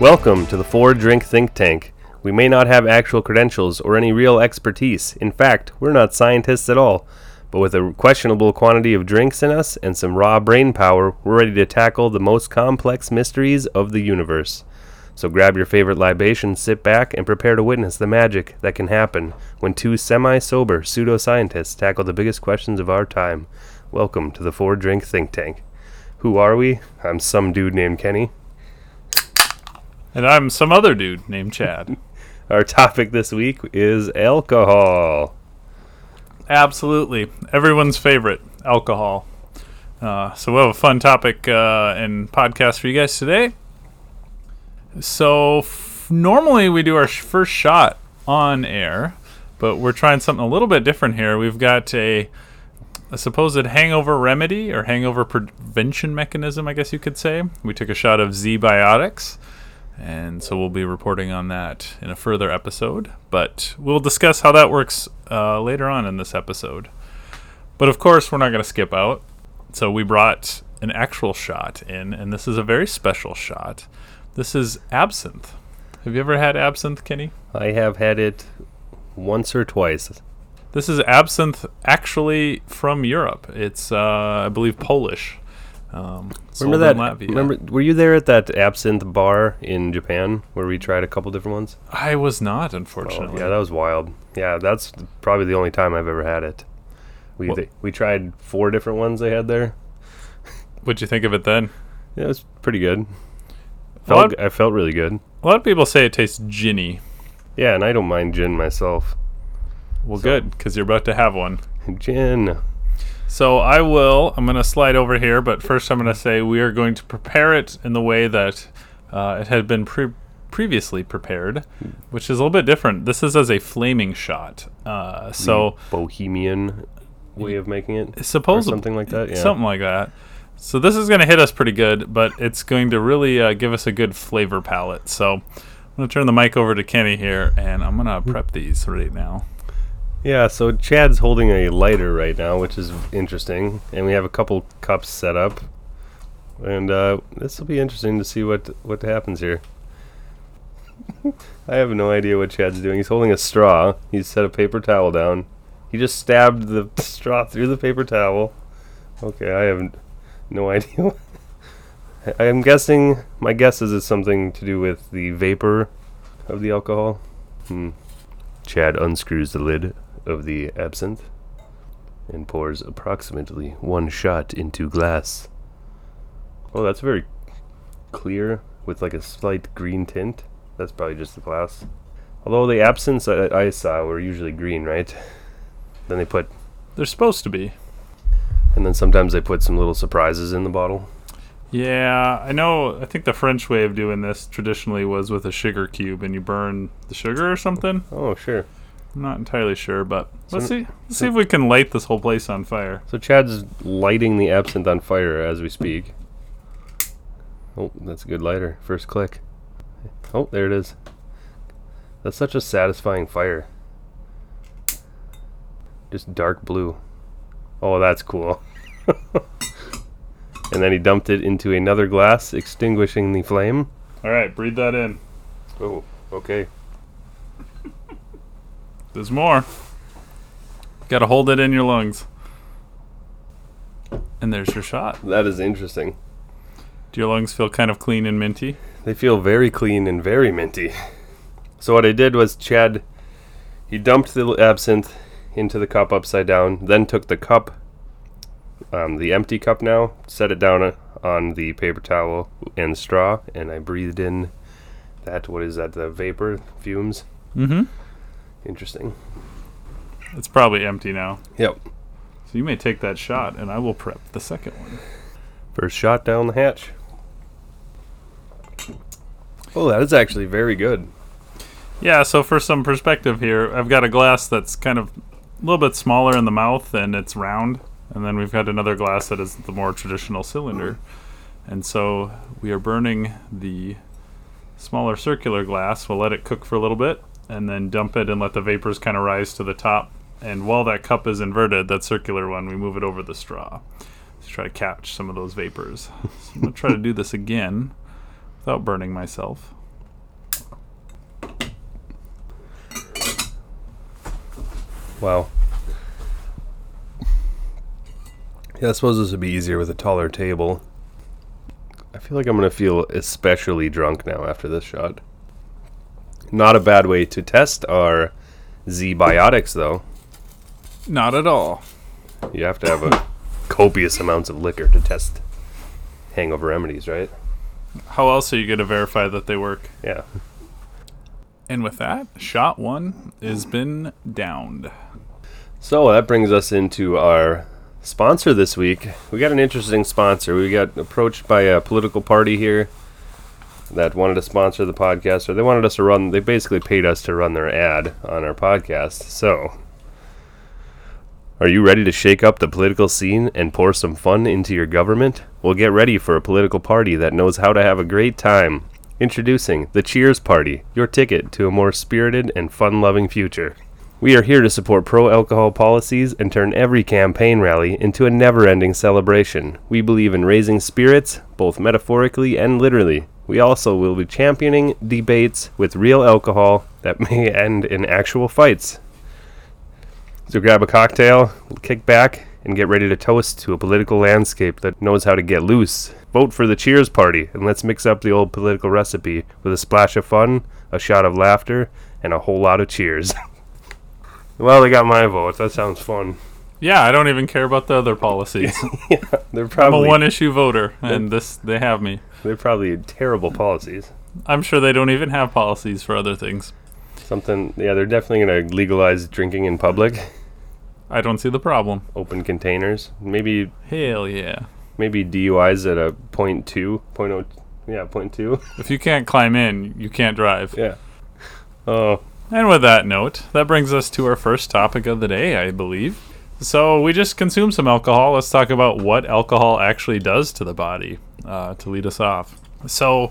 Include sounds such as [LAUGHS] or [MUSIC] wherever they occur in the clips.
Welcome to the Four Drink Think Tank. We may not have actual credentials or any real expertise. In fact, we're not scientists at all. But with a questionable quantity of drinks in us and some raw brain power, we're ready to tackle the most complex mysteries of the universe. So grab your favorite libation, sit back, and prepare to witness the magic that can happen when two semi sober pseudoscientists tackle the biggest questions of our time. Welcome to the Four Drink Think Tank. Who are we? I'm some dude named Kenny. And I'm some other dude named Chad. [LAUGHS] Our topic this week is alcohol. Absolutely. Everyone's favorite alcohol. Uh, so we'll have a fun topic uh, and podcast for you guys today. So f- normally we do our sh- first shot on air, but we're trying something a little bit different here. We've got a, a supposed hangover remedy or hangover prevention mechanism, I guess you could say. We took a shot of ZBiotics. And so we'll be reporting on that in a further episode. But we'll discuss how that works uh, later on in this episode. But of course, we're not going to skip out. So we brought an actual shot in, and this is a very special shot. This is absinthe. Have you ever had absinthe, Kenny? I have had it once or twice. This is absinthe actually from Europe. It's, uh, I believe, Polish. Um, Remember that? Latvia. Remember? Were you there at that absinthe bar in Japan where we tried a couple different ones? I was not, Oh, unfortunately. yeah, that was wild. Yeah, that's probably the only time I've ever had it. We they, we tried four different ones they had there. What'd you think of it then? Yeah, it was pretty good. Lot, I felt really good. a lot of people say it tastes ginny. Yeah, and I don't mind gin myself. Well, So- good, because you're about to have one. [LAUGHS] Gin. So I will. I'm going to slide over here, but first I'm going to say we are going to prepare it in the way that uh, it had been pre- previously prepared, which is a little bit different. This is as a flaming shot. Uh, so bohemian way of making it, or supposedly something like that. Yeah. something like that. So this is going to hit us pretty good, but it's going to really uh, give us a good flavor palette. So I'm going to turn the mic over to Kenny here, and I'm going to prep these right now. Yeah, so Chad's holding a lighter right now, which is interesting, and we have a couple cups set up, and uh, this will be interesting to see what what happens here. [LAUGHS] I have no idea what Chad's doing. He's holding a straw. He's set a paper towel down. He just stabbed the [LAUGHS] straw through the paper towel. Okay, I have no [LAUGHS] idea. I am guessing. My guess is it's something to do with the vapor of the alcohol. Hmm. Chad unscrews the lid of the absinthe and pours approximately one shot into glass. Oh, that's very clear with like a slight green tint. That's probably just the glass. Although the absinthes I, I saw were usually green, right? Then they put, They're supposed to be. and then sometimes they put some little surprises in the bottle. Yeah, I know. I think the French way of doing this traditionally was with a sugar cube, and you burn the sugar or something. Oh, sure. I'm not entirely sure, but let's So- see. Let's see if we can light this whole place on fire. So Chad's lighting the absinthe on fire as we speak. Oh, that's a good lighter. First click. Oh, there it is. That's such a satisfying fire. Just dark blue. Oh, that's cool. [LAUGHS] and then he dumped it into another glass, extinguishing the flame. All right, breathe that in. Oh, okay. There's more. Got to hold it in your lungs. And there's your shot. That is interesting. Do your lungs feel kind of clean and minty? They feel very clean and very minty. So what I did was Chad, he dumped the absinthe into the cup upside down, then took the cup, um, the empty cup now, set it down uh, on the paper towel and straw, and I breathed in that. What is that? The vapor fumes. Mm-hmm. Interesting. It's probably empty now. Yep. So you may take that shot, and I will prep the second one. First shot down the hatch. Oh, that is actually very good. Yeah, so for some perspective here, I've got a glass that's kind of a little bit smaller in the mouth and it's round. And then we've got another glass that is the more traditional cylinder. And so we are burning the smaller circular glass. We'll let it cook for a little bit and then dump it and let the vapors kind of rise to the top. And while that cup is inverted, that circular one, we move it over the straw to try to catch some of those vapors. So I'm going to try to do this again without burning myself. Wow. Yeah, I suppose this would be easier with a taller table. I feel like I'm going to feel especially drunk now after this shot. Not a bad way to test our ZBiotics, though. Not at all. You have to have a copious amounts of liquor to test hangover remedies, right? How else are you going to verify that they work? Yeah. And with that, shot one has been downed. So that brings us into our sponsor this week. We got an interesting sponsor. We got approached by a political party here that wanted to sponsor the podcast, or they wanted us to run. They basically paid us to run their ad on our podcast. So, are you ready to shake up the political scene and pour some fun into your government? Well, get ready for a political party that knows how to have a great time. Introducing the Cheers Party, your ticket to a more spirited and fun loving future. We are here to support pro alcohol policies and turn every campaign rally into a never ending celebration. We believe in raising spirits, both metaphorically and literally. We also will be championing debates with real alcohol that [LAUGHS] may end in actual fights. So grab a cocktail, kick back, and get ready to toast to a political landscape that knows how to get loose. Vote for the Cheers Party, and let's mix up the old political recipe with a splash of fun, a shot of laughter, and a whole lot of cheers. [LAUGHS] well, they got my vote. That sounds fun. Yeah, I don't even care about the other policies. [LAUGHS] yeah, they're I'm a one issue voter, and this they have me. they're probably terrible policies. I'm sure they don't even have policies for other things. Something, yeah, they're definitely gonna legalize drinking in public, I don't see the problem. open containers. Maybe, Hell yeah. maybe DUIs at a point two, point oh, yeah, point two. [LAUGHS] If you can't climb in, you can't drive. yeah. Oh, And with that note, that brings us to our first topic of the day, I believe. So we just consumed some alcohol. Let's talk about what alcohol actually does to the body uh, to lead us off. So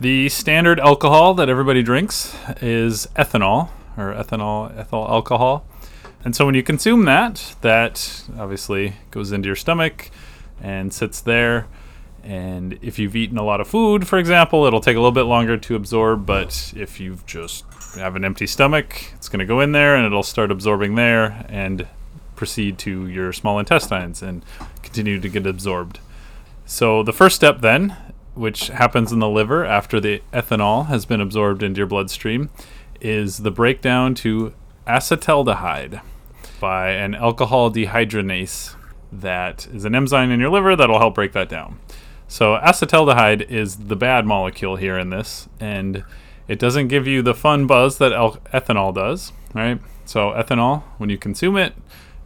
the standard alcohol that everybody drinks is ethanol or ethanol ethyl alcohol. And so when you consume that, that obviously goes into your stomach and sits there. And if you've eaten a lot of food, for example, it'll take a little bit longer to absorb. But if you've just have an empty stomach, it's going to go in there and it'll start absorbing there and proceed to your small intestines and continue to get absorbed. So the first step then, which happens in the liver after the ethanol has been absorbed into your bloodstream, is the breakdown to acetaldehyde by an alcohol dehydrogenase that is an enzyme in your liver that'll help break that down. So acetaldehyde is the bad molecule here in this, and it doesn't give you the fun buzz that al- ethanol does, right? So ethanol, when you consume it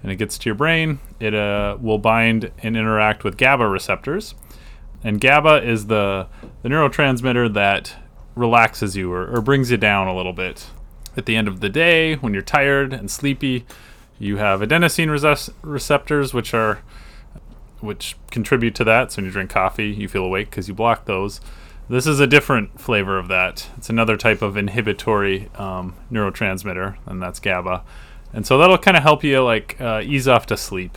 and it gets to your brain, it uh, will bind and interact with GABA receptors, and GABA is the the neurotransmitter that relaxes you or, or brings you down a little bit. At the end of the day, when you're tired and sleepy, you have adenosine recep- receptors, which are which contribute to that. So when you drink coffee, you feel awake because you block those. This is a different flavor of that. It's another type of inhibitory um, neurotransmitter, and that's GABA. And so that'll kind of help you like uh, ease off to sleep.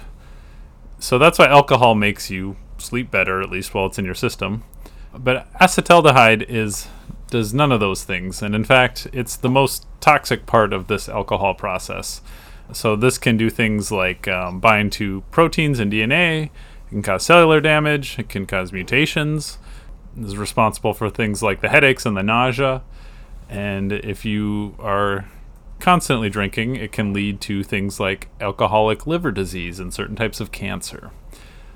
So that's why alcohol makes you sleep better, at least while it's in your system. But acetaldehyde is does none of those things, and in fact, it's the most toxic part of this alcohol process. So this can do things like um, bind to proteins and DNA. It can cause cellular damage. It can cause mutations. It is responsible for things like the headaches and the nausea. And if you are constantly drinking, it can lead to things like alcoholic liver disease and certain types of cancer.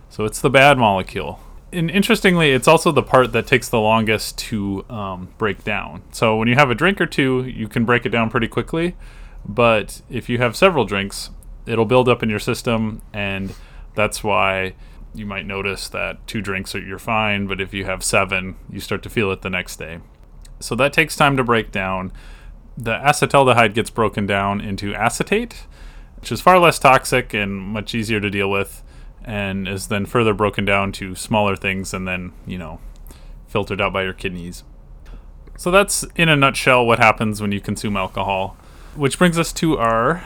So it's the bad molecule. And interestingly, it's also the part that takes the longest to um, break down. So when you have a drink or two, you can break it down pretty quickly. But if you have several drinks, it'll build up in your system, and that's why you might notice that two drinks are you're fine, but if you have seven, you start to feel it the next day. So that takes time to break down. The acetaldehyde gets broken down into acetate, which is far less toxic and much easier to deal with, and is then further broken down to smaller things and then, you know, filtered out by your kidneys. So that's in a nutshell what happens when you consume alcohol. Which brings us to our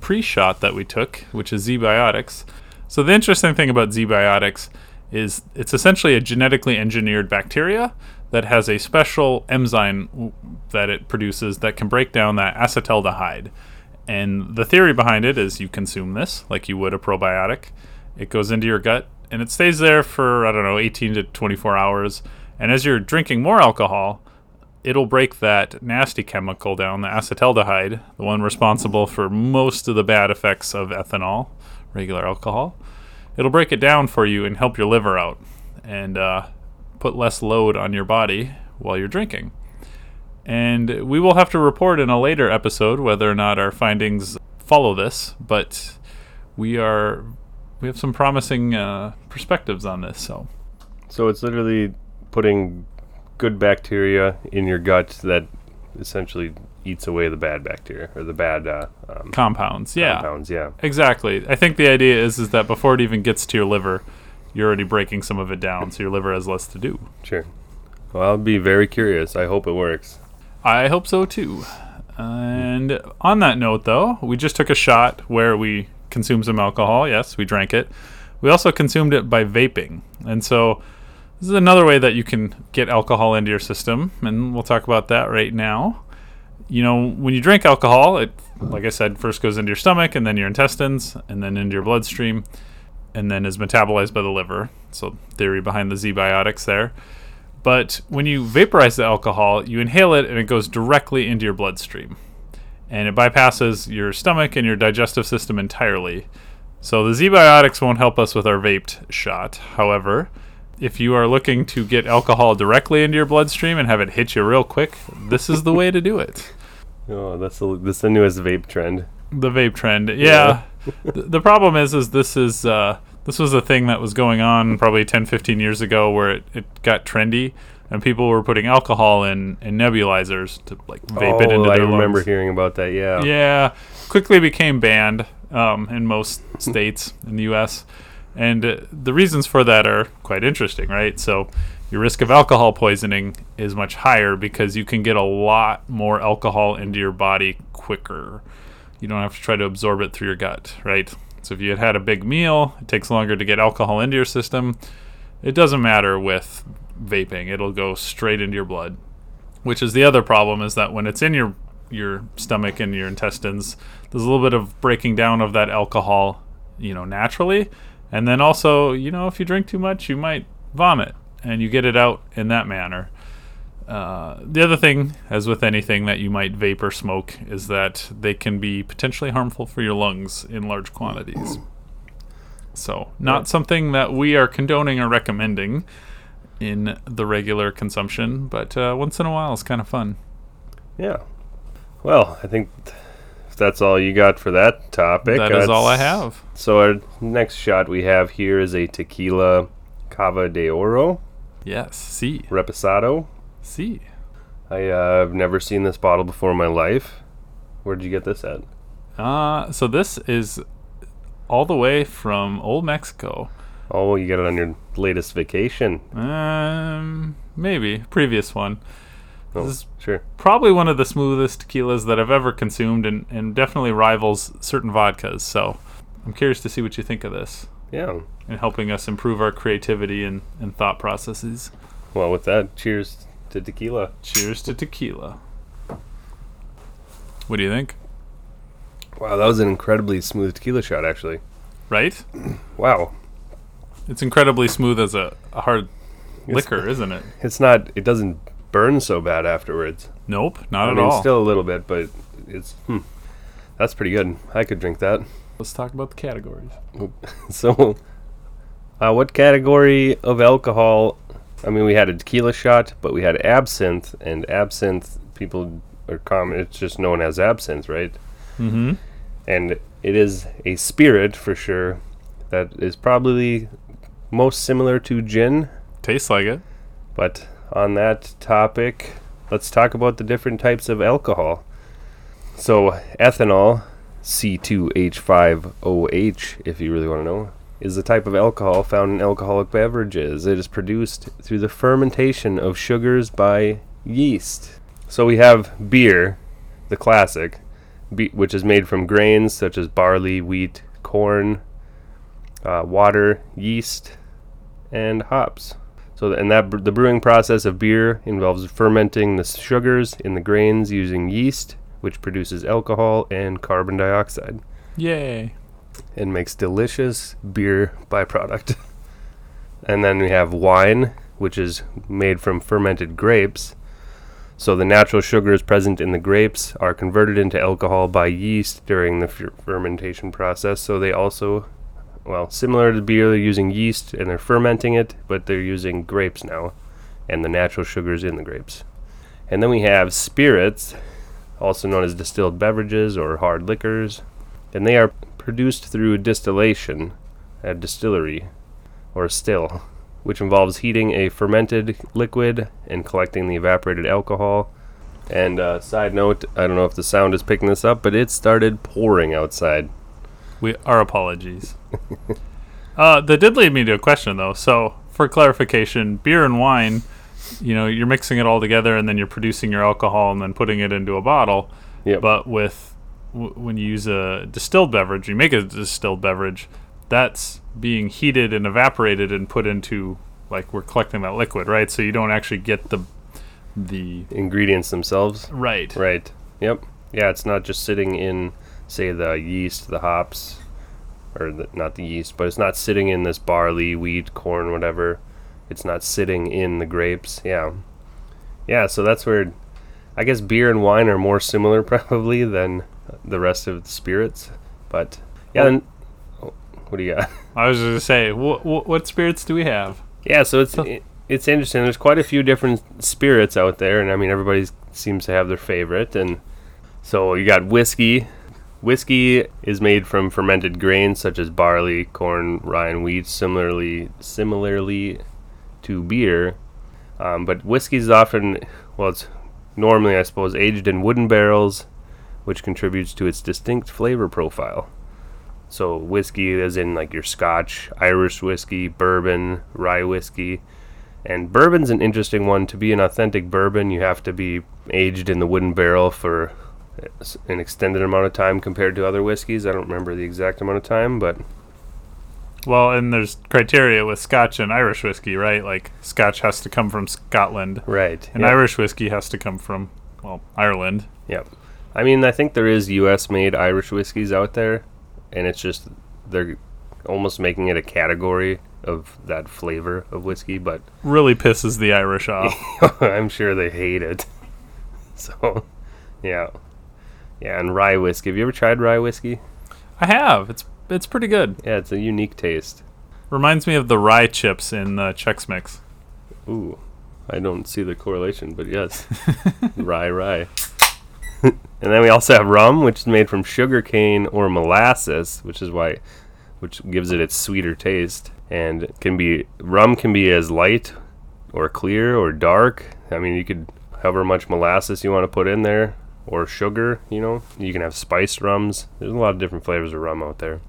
pre shot that we took, which is ZBiotics. So the interesting thing about ZBiotics is it's essentially a genetically engineered bacteria that has a special enzyme that it produces that can break down that acetaldehyde. And the theory behind it is you consume this like you would a probiotic. It goes into your gut and it stays there for, I don't know, 18 to 24 hours. And as you're drinking more alcohol, it'll break that nasty chemical down, the acetaldehyde, the one responsible for most of the bad effects of ethanol, regular alcohol. It'll break it down for you and help your liver out and uh, put less load on your body while you're drinking. And we will have to report in a later episode whether or not our findings follow this, but we are we have some promising uh, perspectives on this. So, So it's literally putting good bacteria in your gut that essentially eats away the bad bacteria or the bad uh, um, compounds, yeah, compounds. Yeah. exactly. I think the idea is is that before it even gets to your liver, you're already breaking some of it down, so your liver has less to do. Sure. Well, I'll be very curious. I hope it works. I hope so too. And on that note, though, we just took a shot where we consumed some alcohol. Yes, we drank it. We also consumed it by vaping. And so this is another way that you can get alcohol into your system. And we'll talk about that right now. You know, when you drink alcohol, it, like I said, first goes into your stomach and then your intestines and then into your bloodstream and then is metabolized by the liver. So, theory behind the ZBiotics there. But when you vaporize the alcohol, you inhale it and it goes directly into your bloodstream. And it bypasses your stomach and your digestive system entirely. So the ZBiotics won't help us with our vaped shot. However, if you are looking to get alcohol directly into your bloodstream and have it hit you real quick, this is the way to do it. [LAUGHS] Oh, that's the, that's the newest vape trend. The vape trend, yeah. The, [LAUGHS] the problem is, is this is uh, this was a thing that was going on probably 10, 15 years ago where it, it got trendy and people were putting alcohol in, in nebulizers to like vape it oh, into I their remember lungs. hearing about that. Yeah. Yeah, quickly became banned um, in most [LAUGHS] states in the U.S. And uh, the reasons for that are quite interesting, right? So your risk of alcohol poisoning is much higher because you can get a lot more alcohol into your body quicker. You don't have to try to absorb it through your gut, right? So if you had had a big meal, it takes longer to get alcohol into your system. It doesn't matter with vaping; it'll go straight into your blood. Which is the other problem is that when it's in your your stomach and your intestines, there's a little bit of breaking down of that alcohol, you know, naturally. And then also, you know, if you drink too much, you might vomit and you get it out in that manner. Uh, the other thing, as with anything that you might vape or smoke, is that they can be potentially harmful for your lungs in large quantities. So, not something that we are condoning or recommending in the regular consumption, but uh, once in a while it's kind of fun. Yeah. Well, I think if that's all you got for that topic. That is all I have. So our next shot we have here is a tequila Cava de Oro Yes, see, Reposado. See. I uh, have never seen this bottle before in my life. Where'd you get this at? Uh, so this is all the way from Old Mexico. Oh, you got it on your latest vacation. Um, maybe previous one. Oh, This is sure. probably one of the smoothest tequilas that I've ever consumed, and, and definitely rivals certain vodkas. So I'm curious to see what you think of this Yeah. and helping us improve our creativity and, and thought processes. Well, with that, cheers to tequila. Cheers to tequila. What do you think? Wow, that was an incredibly smooth tequila shot, actually. Right? [CLEARS THROAT] Wow. It's incredibly smooth as a, a hard It's- liquor, isn't it? It's not. It doesn't burn so bad afterwards. Nope, not I at mean, all. still a little bit, but it's. Hmm, that's pretty good. I could drink that. Let's talk about the categories. [LAUGHS] So, uh, what category of alcohol? I mean, we had a tequila shot, but we had absinthe, and absinthe people are common. It's just known as absinthe, right? Mm-hmm. And it is a spirit for sure that is probably most similar to gin. Tastes like it. But on that topic, let's talk about the different types of alcohol. So, ethanol, C2H5OH, if you really want to know, is the type of alcohol found in alcoholic beverages. It is produced through the fermentation of sugars by yeast. So, we have beer, the classic, be- which is made from grains such as barley, wheat, corn, uh, water, yeast, and hops. So, and that br- the brewing process of beer involves fermenting the sugars in the grains using yeast, which produces alcohol and carbon dioxide Yay. And makes delicious beer byproduct. [LAUGHS] and then we have wine, which is made from fermented grapes. So the natural sugars present in the grapes are converted into alcohol by yeast during the fer- fermentation process. So they also, well, similar to beer, they're using yeast and they're fermenting it, but they're using grapes now and the natural sugars in the grapes. And then we have spirits, also known as distilled beverages or hard liquors, and they are produced through distillation at distillery or still, which involves heating a fermented liquid and collecting the evaporated alcohol. And uh, side note, I don't know if the sound is picking this up, but it started pouring outside. We our apologies. [LAUGHS] uh, that did lead me to a question though. So for clarification, beer and wine, you know, you're mixing it all together and then you're producing your alcohol and then putting it into a bottle. Yep. But with w- when you use a distilled beverage, you make a distilled beverage, that's being heated and evaporated and put into like we're collecting that liquid, right? So you don't actually get the the Ingredients themselves. right. Right. Yep. Yeah, it's not just sitting in, say, the yeast, the hops, or the, not the yeast, but it's not sitting in this barley, wheat, corn, whatever. It's not sitting in the grapes. Yeah. Yeah, so that's where I guess beer and wine are more similar [LAUGHS] probably than the rest of the spirits. But yeah, then, oh, what do you got? [LAUGHS] I was going to say, wh- wh- what spirits do we have? Yeah, so it's it, it's interesting. There's quite a few different spirits out there, and I mean everybody seems to have their favorite. And so you got whiskey. Whiskey is made from fermented grains such as barley, corn, rye, and wheat. Similarly, similarly to beer, um, but whiskey is often well, it's normally I suppose aged in wooden barrels, which contributes to its distinct flavor profile. So whiskey is in like your Scotch, Irish whiskey, bourbon, rye whiskey. And bourbon's an interesting one. To be an authentic bourbon, you have to be aged in the wooden barrel for an extended amount of time compared to other whiskeys. I don't remember the exact amount of time, but Well, and there's criteria with Scotch and Irish whiskey, right? Like Scotch has to come from Scotland, right. and yeah. Irish whiskey has to come from well Ireland. Yep. I mean, I think there is U.S. made Irish whiskeys out there, and it's just they're almost making it a category of that flavor of whiskey, but Really pisses the Irish off. [LAUGHS] I'm sure they hate it. [LAUGHS] So, yeah, yeah. And rye whiskey. Have you ever tried rye whiskey? I have. It's it's pretty good. Yeah, it's a unique taste. Reminds me of the rye chips in uh, Chex Mix. Ooh, I don't see the correlation, but yes, [LAUGHS] rye, rye. [LAUGHS] and then we also have rum, which is made from sugar cane or molasses, which is why, which gives it its sweeter taste. And can be rum can be as light, or clear, or dark. I mean, you could however much molasses you want to put in there, or sugar. You know, you can have spiced rums. There's a lot of different flavors of rum out there.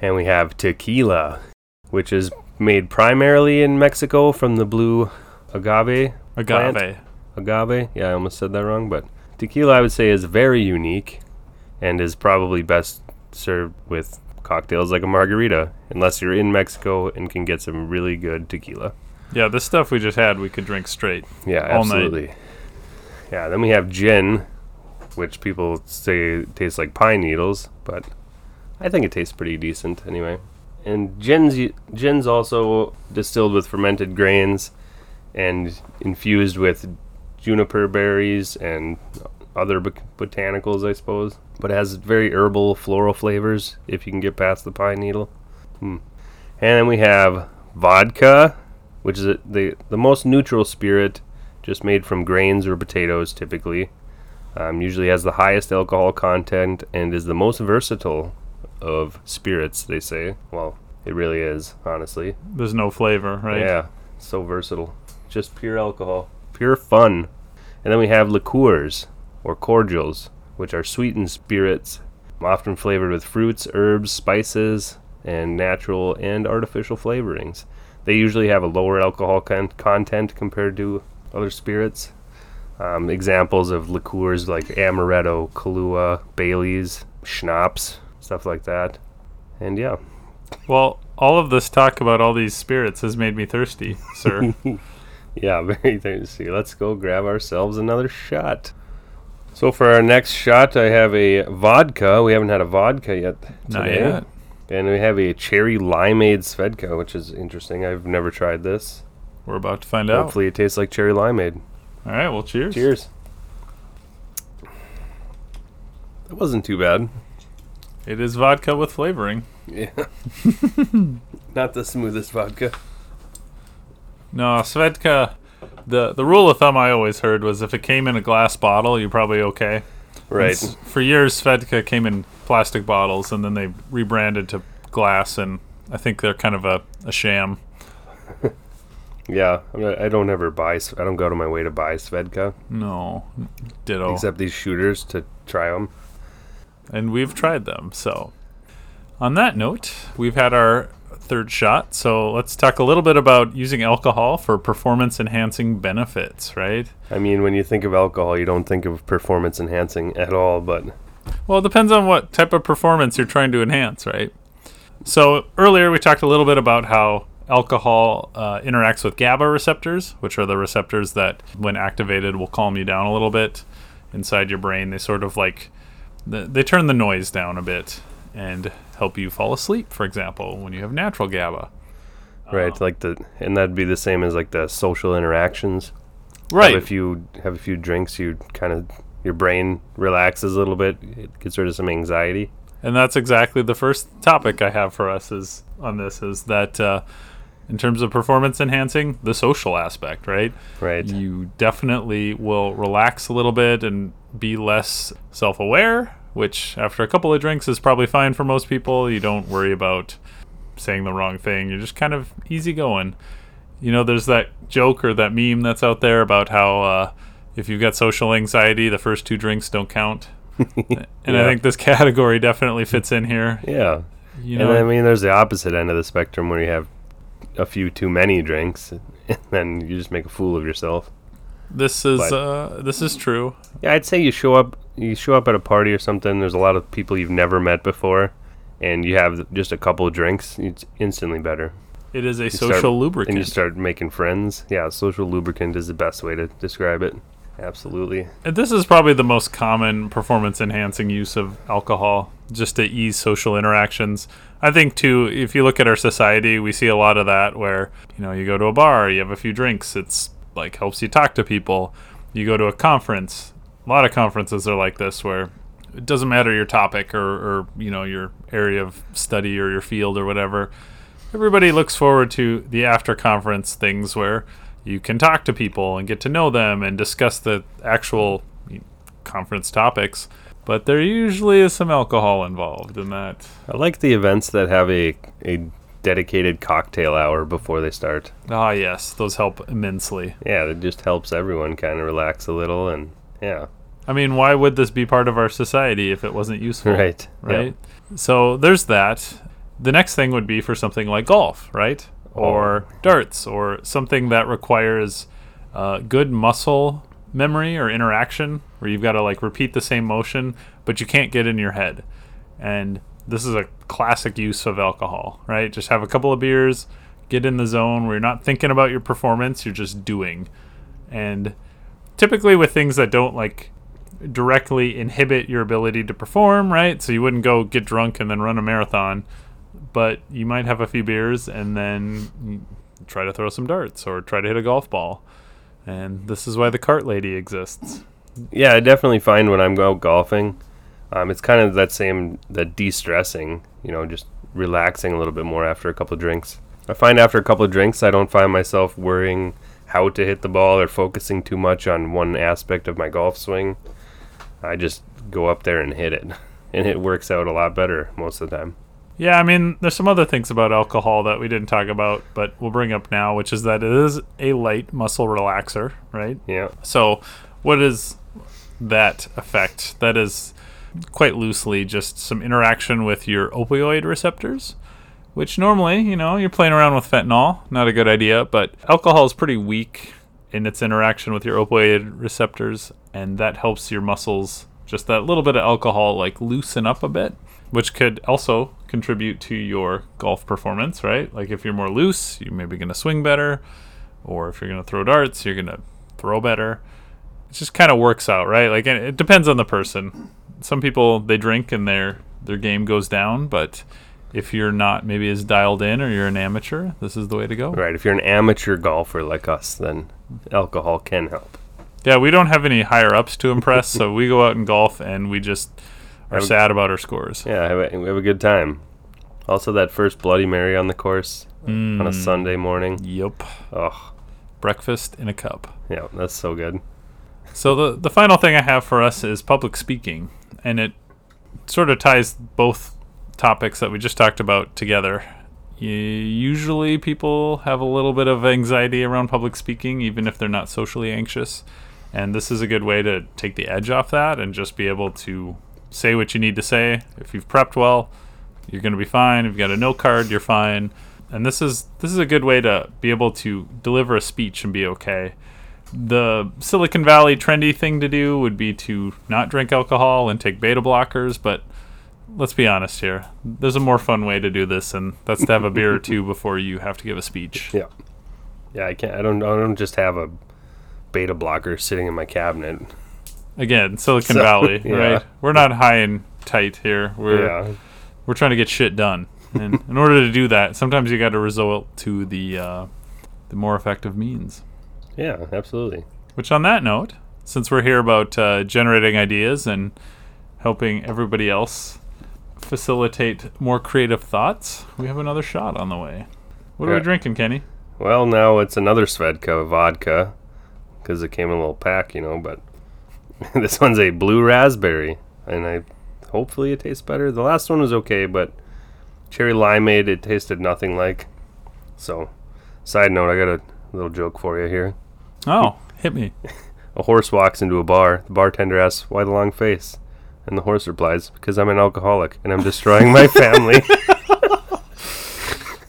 And we have tequila, which is made primarily in Mexico from the blue agave. Agave. Plant? Agave? Yeah, I almost said that wrong, but tequila I would say is very unique and is probably best served with cocktails like a margarita, unless you're in Mexico and can get some really good tequila. Yeah, this stuff we just had we could drink straight. Yeah, All night. absolutely. Yeah, then we have gin, which people say tastes like pine needles, but I think it tastes pretty decent anyway. And gin's gin's also distilled with fermented grains and infused with juniper berries and other bot- botanicals, I suppose. But it has very herbal, floral flavors if you can get past the pine needle. Hmm. And then we have vodka, which is a, the the most neutral spirit, just made from grains or potatoes, typically. Um, usually has the highest alcohol content and is the most versatile of spirits. They say. Well, it really is, honestly. There's no flavor, right? Yeah, so versatile. Just pure alcohol, pure fun. And then we have liqueurs or cordials, which are sweetened spirits, often flavored with fruits, herbs, spices, and natural and artificial flavorings. They usually have a lower alcohol con- content compared to other spirits. Um, examples of liqueurs like amaretto, Kahlua, Bailey's, schnapps, stuff like that. And yeah, Well, all of this talk about all these spirits has made me thirsty, sir. [LAUGHS] Yeah, very thirsty. Let's go grab ourselves another shot. So for our next shot, I have a vodka. We haven't had a vodka yet Not today. yet. And we have a cherry limeade Svedka, which is interesting. I've never tried this. We're about to find out. Hopefully it tastes like cherry limeade. All right. Well, cheers. Cheers. That wasn't too bad. It is vodka with flavoring. Yeah. [LAUGHS] Not the smoothest vodka. No, Svedka. The the rule of thumb I always heard was if it came in a glass bottle, you're probably okay. Right. S- For years, Svedka came in plastic bottles, and then they rebranded to glass, and I think they're kind of a, a sham. [LAUGHS] Yeah. I'm not, I don't ever buy. I don't go to my way to buy Svedka, No, ditto. except these shooters to try them. And we've tried them. So, on that note, we've had our third shot. So let's talk a little bit about using alcohol for performance enhancing benefits, right? I mean, when you think of alcohol, you don't think of performance enhancing at all, but Well, it depends on what type of performance you're trying to enhance, right? So earlier we talked a little bit about how alcohol uh, interacts with GABA receptors, which are the receptors that, when activated, will calm you down a little bit inside your brain. They sort of like th- they turn the noise down a bit and help you fall asleep. For example, when you have natural GABA. right, like the and that'd be the same as like the social interactions. Right. If you have a few drinks, you kind of your brain relaxes a little bit, it gets rid of some anxiety. and that's exactly the first topic I have for us is on this is that uh, in terms of performance enhancing, the social aspect, right? Right. You definitely will relax a little bit and be less self-aware, which after a couple of drinks is probably fine for most people. You don't worry about saying the wrong thing. You're just kind of easy going. You know, there's that joke or that meme that's out there about how uh, if you've got social anxiety, the first two drinks don't count. [LAUGHS] And I think this [LAUGHS] category definitely fits in here. Yeah. You and know, I mean, there's the opposite end of the spectrum where you have a few too many drinks, [LAUGHS] and then you just make a fool of yourself. this is but- uh, this is true. Yeah, I'd say you show up, you show up at a party or something. There's a lot of people you've never met before, and you have just a couple of drinks. It's instantly better, It is a start- social and lubricant. you start making friends. Yeah, social lubricant is the best way to describe it. Absolutely. And This is probably the most common performance enhancing use of alcohol, just to ease social interactions. I think too, if you look at our society, we see a lot of that where, you know, you go to a bar, you have a few drinks, it's like helps you talk to people. You go to a conference, a lot of conferences are like this where it doesn't matter your topic or, or you know, your area of study or your field or whatever. Everybody looks forward to the after conference things where you can talk to people and get to know them and discuss the actual conference topics. But there usually is some alcohol involved in that. I like the events that have a a dedicated cocktail hour before they start. Ah, yes, those help immensely. Yeah, it just helps everyone kind of relax a little, and yeah, I mean, why would this be part of our society if it wasn't useful? [LAUGHS] right, Right? So there's that. The next thing would be for something like golf, right? Or darts, or something that requires uh, good muscle memory or interaction, where you've got to like repeat the same motion, but you can't get in your head. And this is a classic use of alcohol, right? Just have a couple of beers, get in the zone where you're not thinking about your performance, you're just doing. And typically with things that don't like directly inhibit your ability to perform, right? So you wouldn't go get drunk and then run a marathon, but you might have a few beers and then try to throw some darts or try to hit a golf ball. And this is why the cart lady exists. yeah. I definitely find when I'm out golfing, um, it's kind of that same that de-stressing, you know, just relaxing a little bit more after a couple of drinks. I find after a couple of drinks, I don't find myself worrying how to hit the ball or focusing too much on one aspect of my golf swing. I just go up there and hit it, [LAUGHS] and it works out a lot better most of the time. Yeah, I mean, there's some other things about alcohol that we didn't talk about, but we'll bring up now, which is that it is a light muscle relaxer, right? Yeah. So, what is that effect? That is quite loosely just some interaction with your opioid receptors, which normally, you know, you're playing around with fentanyl, not a good idea, but alcohol is pretty weak in its interaction with your opioid receptors, and that helps your muscles, just that little bit of alcohol, like loosen up a bit, which could also contribute to your golf performance, right? Like if you're more loose, you're maybe going to swing better, or if you're going to throw darts, you're going to throw better it just kind of works out, right? Like it depends on the person. Some people they drink and their their game goes down, but if you're not maybe as dialed in or you're an amateur, this is the way to go. Right. If you're an amateur golfer like us, then alcohol can help. Yeah, we don't have any higher ups to impress, so we go out and golf and we just are Have- sad about our scores. Yeah, have a, we have a good time. Also, that first Bloody Mary on the course on a Mm, Sunday morning. Yep. Oh, Breakfast in a cup. yeah, that's so good. So the the final thing I have for us is public speaking, and it sort of ties both topics that we just talked about together. Usually, people have a little bit of anxiety around public speaking, even if they're not socially anxious. And this is a good way to take the edge off that and just be able to say what you need to say. If you've prepped well, you're going to be fine. If you've got a note card, you're fine. And this is this is a good way to be able to deliver a speech and be okay the Silicon Valley trendy thing to do would be to not drink alcohol and take beta blockers, but let's be honest here. There's a more fun way to do this, and that's to have a beer or two [LAUGHS] before you have to give a speech. Yeah, yeah. I can't. I don't. I don't just have a beta blocker sitting in my cabinet. Again, Silicon [LAUGHS] So, Valley, yeah. right? We're not high and tight here. We're yeah, we're trying to get shit done, and [LAUGHS] in order to do that, sometimes you got to resort to the uh, the more effective means. yeah, absolutely. Which, on that note, since we're here about uh, generating ideas and helping everybody else facilitate more creative thoughts, we have another shot on the way. What are we drinking, Kenny? Well, now it's another Svedka vodka because it came in a little pack, you know. But [LAUGHS] this one's a blue raspberry, and I hopefully it tastes better. The last one was okay, but cherry limeade it tasted nothing like. So, side note, I got a little joke for you here. Oh, hit me. [LAUGHS] A horse walks into a bar. The bartender asks, "Why the long face?" And the horse replies, "Because I'm an alcoholic and I'm destroying my [LAUGHS] family."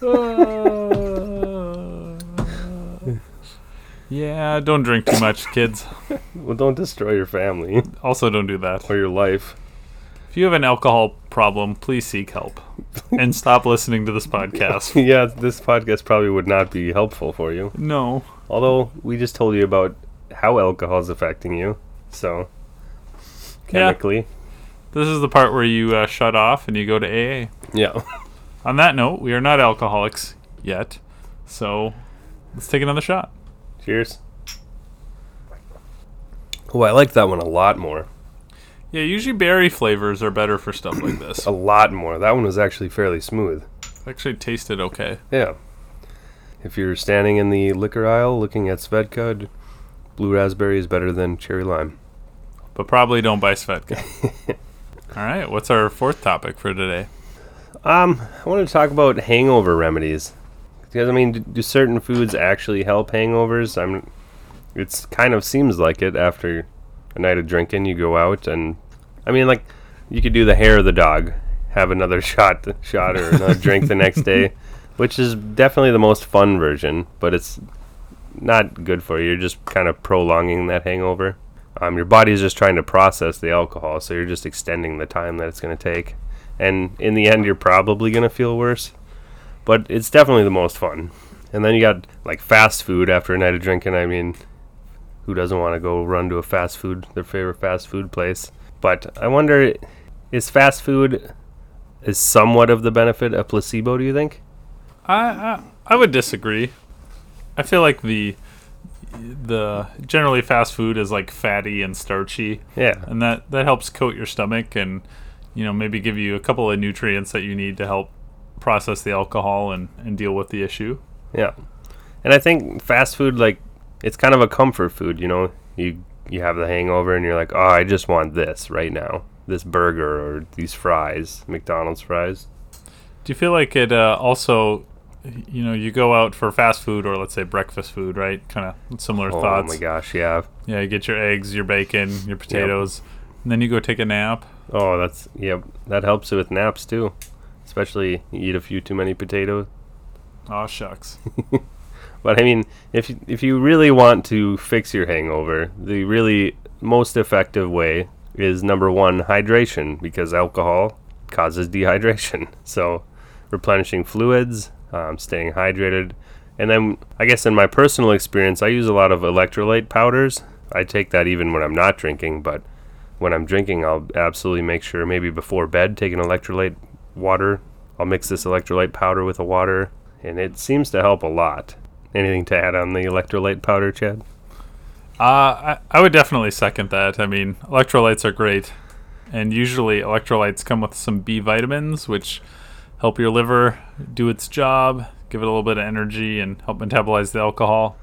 Oh. Yeah, don't drink too much, kids. [LAUGHS] well, don't destroy your family Also, don't do that. or your life. If you have an alcohol problem, please seek help [LAUGHS] and stop listening to this podcast. [LAUGHS] yeah, this podcast probably would not be helpful for you. No. Although we just told you about how alcohol is affecting you, so Yeah. chemically, This is the part where you uh, shut off and you go to AA. yeah. On that note, we are not alcoholics yet, so let's take another shot. Cheers. Oh, I like that one a lot more. Yeah, usually berry flavors are better for stuff like this. A lot more. That one was actually fairly smooth. Actually, tasted okay. Yeah. If you're standing in the liquor aisle looking at Svedka, blue raspberry is better than cherry lime. But probably don't buy Svedka. [LAUGHS] All right, what's our fourth topic for today? Um, I want to talk about hangover remedies. Because I mean, do, do certain foods actually help hangovers? I'm. It's kind of seems like it after a night of drinking. You go out and, I mean, like, you could do the hair of the dog, have another [LAUGHS] shot, shot or another drink the next day, [LAUGHS] which is definitely the most fun version. But it's not good for you. You're just kind of prolonging that hangover. Um, your body's just trying to process the alcohol, so you're just extending the time that it's going to take. And in the end, you're probably going to feel worse. But it's definitely the most fun. And then you got like fast food after a night of drinking. I mean, who doesn't want to go run to a fast food, their favorite fast food place? But I wonder, is fast food is somewhat of the benefit a placebo? Do you think? I, I I would disagree. I feel like the the generally fast food is like fatty and starchy, Yeah, and that that helps coat your stomach and you know maybe give you a couple of nutrients that you need to help process the alcohol and and deal with the issue. Yeah, and I think fast food like it's kind of a comfort food. You know, you you have the hangover and you're like, oh, I just want this right now, this burger or these fries, McDonald's fries. Do you feel like it uh, also, you know, you go out for fast food or let's say breakfast food, right? Kind of similar Oh thoughts. Oh my gosh, yeah. Yeah, you get your eggs, your bacon, your potatoes, and then you go take a nap. Oh, that's yep. That helps with naps too, especially you eat a few too many potatoes. Oh shucks. [LAUGHS] But I mean, if you- if you really want to fix your hangover, the really most effective way is number one hydration because alcohol causes dehydration. [LAUGHS] So replenishing fluids, um, staying hydrated, and then I guess in my personal experience, I use a lot of electrolyte powders I take that even when I'm not drinking, but when I'm drinking, I'll absolutely make sure maybe before bed take an electrolyte water. I'll mix this electrolyte powder with the water, and it seems to help a lot. Anything to add on the electrolyte powder, Chad? Uh, I, I would definitely second that. I mean, electrolytes are great, and usually electrolytes come with some B vitamins, which help your liver do its job, give it a little bit of energy, and help metabolize the alcohol.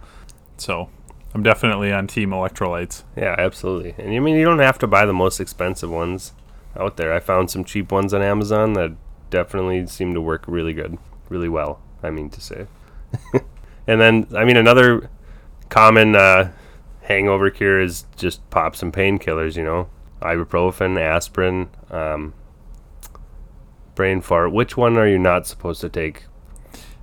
So, I'm definitely on team electrolytes. Yeah, absolutely. And I mean, you don't have to buy the most expensive ones out there. I found some cheap ones on Amazon that definitely seem to work really good, really well. I mean to say. [LAUGHS] and then, I mean, another common uh, hangover cure is just pop some painkillers. You know, ibuprofen, aspirin, um, brain fart. Which one are you not supposed to take?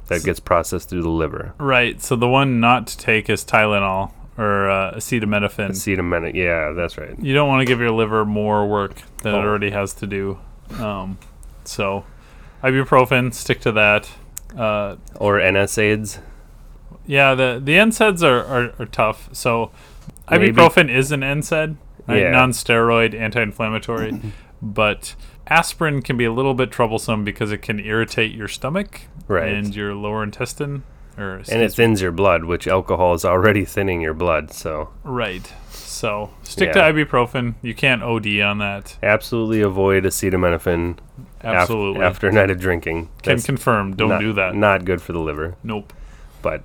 That gets processed through the liver. Right. So the one not to take is Tylenol or uh, acetaminophen. Acetaminophen. Yeah, that's right. You don't want to give your liver more work than it Oh. already has to do. Um, so, ibuprofen, stick to that. Uh, Or NSAIDs. yeah, the the NSAIDs are, are, are tough. So, Maybe- ibuprofen is an NSAID, right? Yeah. non-steroid, anti-inflammatory, but aspirin can be a little bit troublesome because it can irritate your stomach Right. and your lower intestine. Or and it thins your blood, which alcohol is already thinning your blood. So right. So stick Yeah. to ibuprofen. You can't OD on that. absolutely avoid acetaminophen af- Absolutely. after a night of drinking. can That's confirm. Don't not, do that. Not good for the liver. Nope. But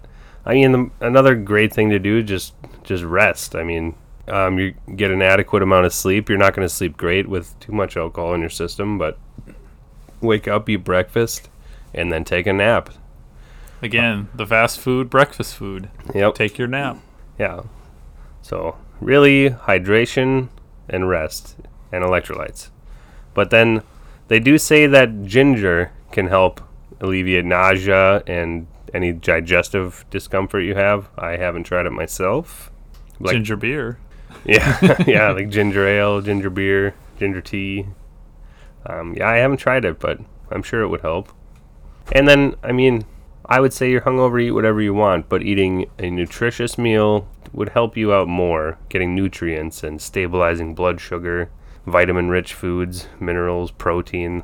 I mean, the, another great thing to do is just just rest. I mean, um, you get an adequate amount of sleep. You're not going to sleep great with too much alcohol in your system, but wake up, eat breakfast, and then take a nap. Again, the fast food, breakfast food. Yep. Take your nap. Yeah. So really, hydration and rest and electrolytes. But then they do say that ginger can help alleviate nausea and any digestive discomfort you have. I haven't tried it myself. Like- Ginger beer. [LAUGHS] Yeah, yeah, like ginger ale, ginger beer, ginger tea. Um, yeah, I haven't tried it, but I'm sure it would help. And then, I mean, I would say you're hungover, eat whatever you want, but eating a nutritious meal would help you out more, getting nutrients and stabilizing blood sugar, vitamin-rich foods, minerals, protein.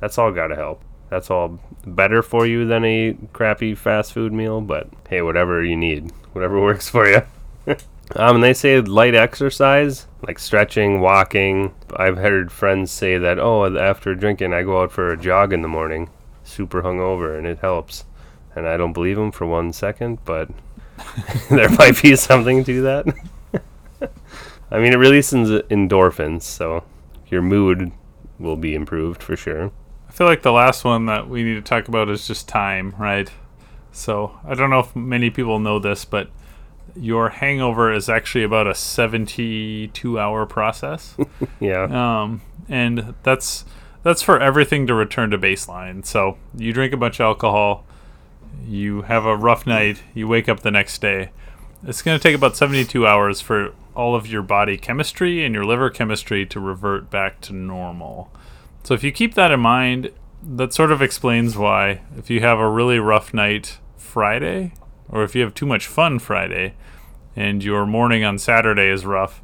That's all got to help. That's all better for you than a crappy fast food meal, but hey, whatever you need, whatever [LAUGHS] works for you. [LAUGHS] Um, and they say light exercise, like stretching, walking. I've heard friends say that, oh, after drinking, I go out for a jog in the morning, super hungover, and it helps. And I don't believe them for one second, but [LAUGHS] there might be something to that. [LAUGHS] I mean, it releases endorphins, so your mood will be improved for sure. I feel like the last one that we need to talk about is just time, right? So I don't know if many people know this, but your hangover is actually about a 72 hour process. [LAUGHS] Yeah. um, and that's that's for everything to return to baseline. So you drink a bunch of alcohol, you have a rough night, you wake up the next day. It's going to take about 72 hours for all of your body chemistry and your liver chemistry to revert back to normal. So if you keep that in mind, that sort of explains why if you have a really rough night Friday or if you have too much fun Friday and your morning on Saturday is rough,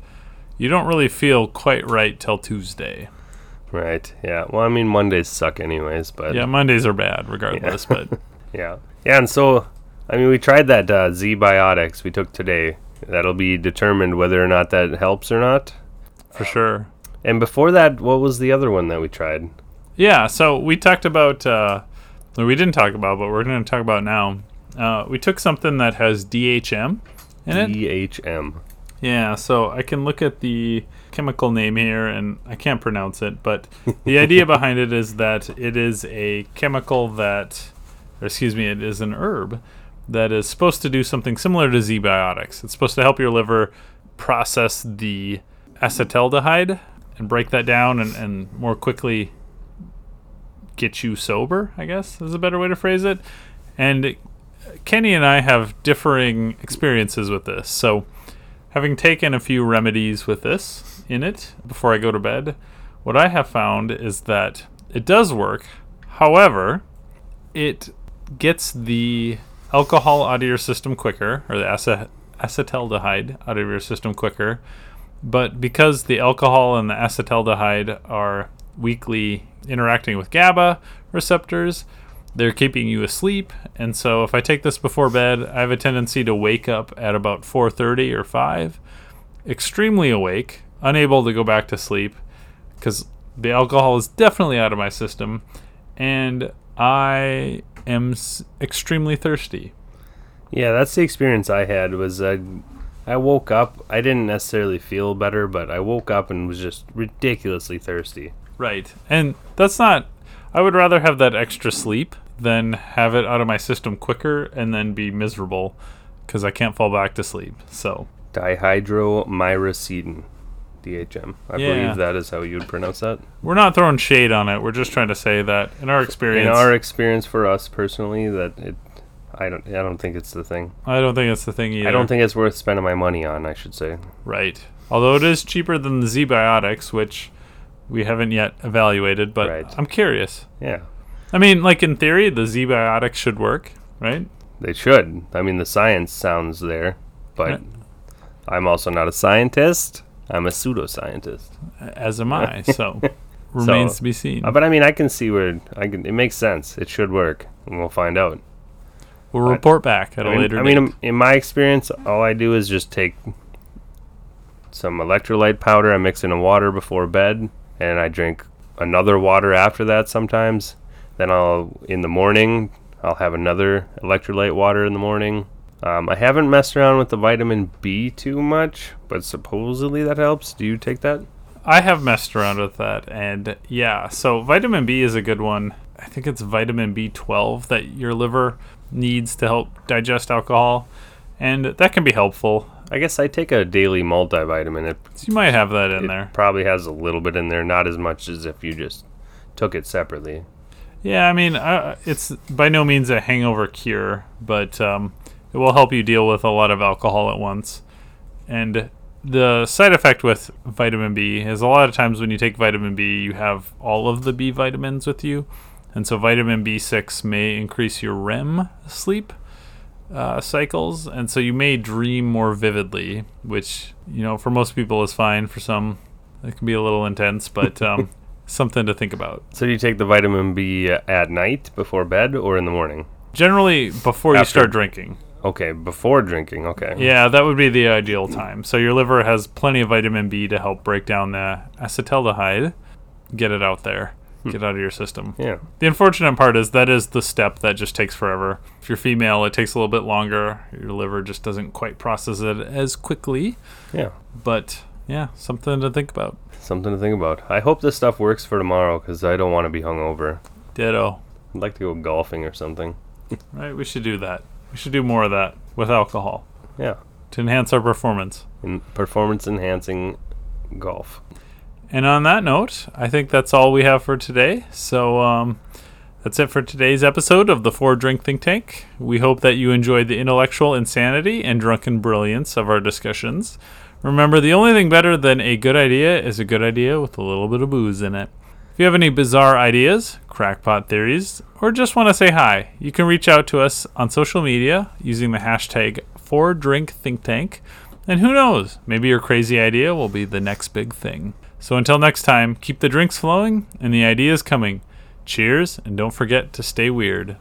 you don't really feel quite right till Tuesday. Right. Yeah. Well, I mean, Mondays suck anyways, but Yeah, Mondays are bad regardless, but [LAUGHS] Yeah. Yeah, and so I mean we tried that uh, ZBiotics we took today. That'll be determined whether or not that helps or not. for sure. And before that, what was the other one that we tried? Yeah, so we talked about, uh, we didn't talk about, but we're going to talk about now. Uh, we took something that has DHM in it. DHM. Yeah, so I can look at the chemical name here and I can't pronounce it, but [LAUGHS] the idea behind it is that it is a chemical that, or excuse me, it is an herb that is supposed to do something similar to ZBiotics. It's supposed to help your liver process the acetaldehyde and break that down and, and more quickly get you sober, I guess is a better way to phrase it. And Kenny and I have differing experiences with this. So, having taken a few remedies with this in it before I go to bed, what I have found is that it does work. However, it gets the alcohol out of your system quicker, or the ace- acetaldehyde out of your system quicker. But because the alcohol and the acetaldehyde are weakly interacting with GABA receptors, they're keeping you asleep. And so if I take this before bed, I have a tendency to wake up at about 4:30 or 5, extremely awake, unable to go back to sleep because the alcohol is definitely out of my system and I am extremely thirsty. Yeah, that's the experience I had. Was I, I woke up. I didn't necessarily feel better, but I woke up and was just ridiculously thirsty. Right. And that's not I would rather have that extra sleep than have it out of my system quicker and then be miserable cuz I can't fall back to sleep. So, Dihydromyricetin, DHM. I Yeah. believe that is how you would pronounce that. we're not throwing shade on it. We're just trying to say that in our In experience our experience, for us personally, that it, I don't, I don't think it's the thing. I don't think it's the thing either. I don't think it's worth spending my money on. I should say. Right. Although it is cheaper than the ZBiotics, which we haven't yet evaluated, but Right. I'm curious. Yeah, I mean, like in theory, the ZBiotics should work, right? they should. I mean, the science sounds there, but Yeah. I'm also not a scientist. I'm a pseudoscientist. As am I. [LAUGHS] So remains to be seen. Uh, but I mean, I can see where I can. It makes sense. It should work, and we'll find out. we'll but- report back at I a mean, later I mean, date. in- in my experience, all I do is just take some electrolyte powder. I mix it in water before bed, and I drink another water after that. Sometimes, then I'll in the morning I'll have another electrolyte water in the morning. Um, I haven't messed around with the vitamin B too much, but supposedly that helps. Do you take that? I have messed around with that, and yeah. So vitamin B is a good one. I think it's vitamin B12 that your liver needs to help digest alcohol, and that can be helpful. I guess I take a daily multivitamin. It, So you might have that in it there. probably has a little bit in there, not as much as if you just took it separately. Yeah, I mean, uh, it's by no means a hangover cure, but um, it will help you deal with a lot of alcohol at once. And the side effect with vitamin B is a lot of times when you take vitamin B, you have all of the B vitamins with you. And so vitamin B6 may increase your REM sleep uh, cycles. And so you may dream more vividly, which, you know, for most people is fine. For some, it can be a little intense, but um, [LAUGHS] something to think about. So do you take the vitamin B at night before bed or in the morning? Generally, before you start drinking. Okay, before drinking. Okay. Yeah, that would be the ideal time. So your liver has plenty of vitamin B to help break down the acetaldehyde, get it out there, hmm. get it out of your system. Yeah. The unfortunate part is that is the step that just takes forever. If you're female, it takes a little bit longer. Your liver just doesn't quite process it as quickly. Yeah. But yeah, something to think about. Something to think about. I hope this stuff works for tomorrow because I don't want to be hungover. Ditto. I'd like to go golfing or something. Right, we should do that. We should do more of that with alcohol Yeah. to enhance our performance. In performance enhancing golf. And on that note, I think that's all we have for today. So um, that's it for today's episode of the Four Drink Think Tank. We hope that you enjoyed the intellectual insanity and drunken brilliance of our discussions. Remember, the only thing better than a good idea is a good idea with a little bit of booze in it. If you have any bizarre ideas, crackpot theories, or just want to say hi, you can reach out to us on social media using the hashtag 4DrinkThinkTank. And who knows, maybe your crazy idea will be the next big thing. So until next time, keep the drinks flowing and the ideas coming. Cheers, and don't forget to stay weird.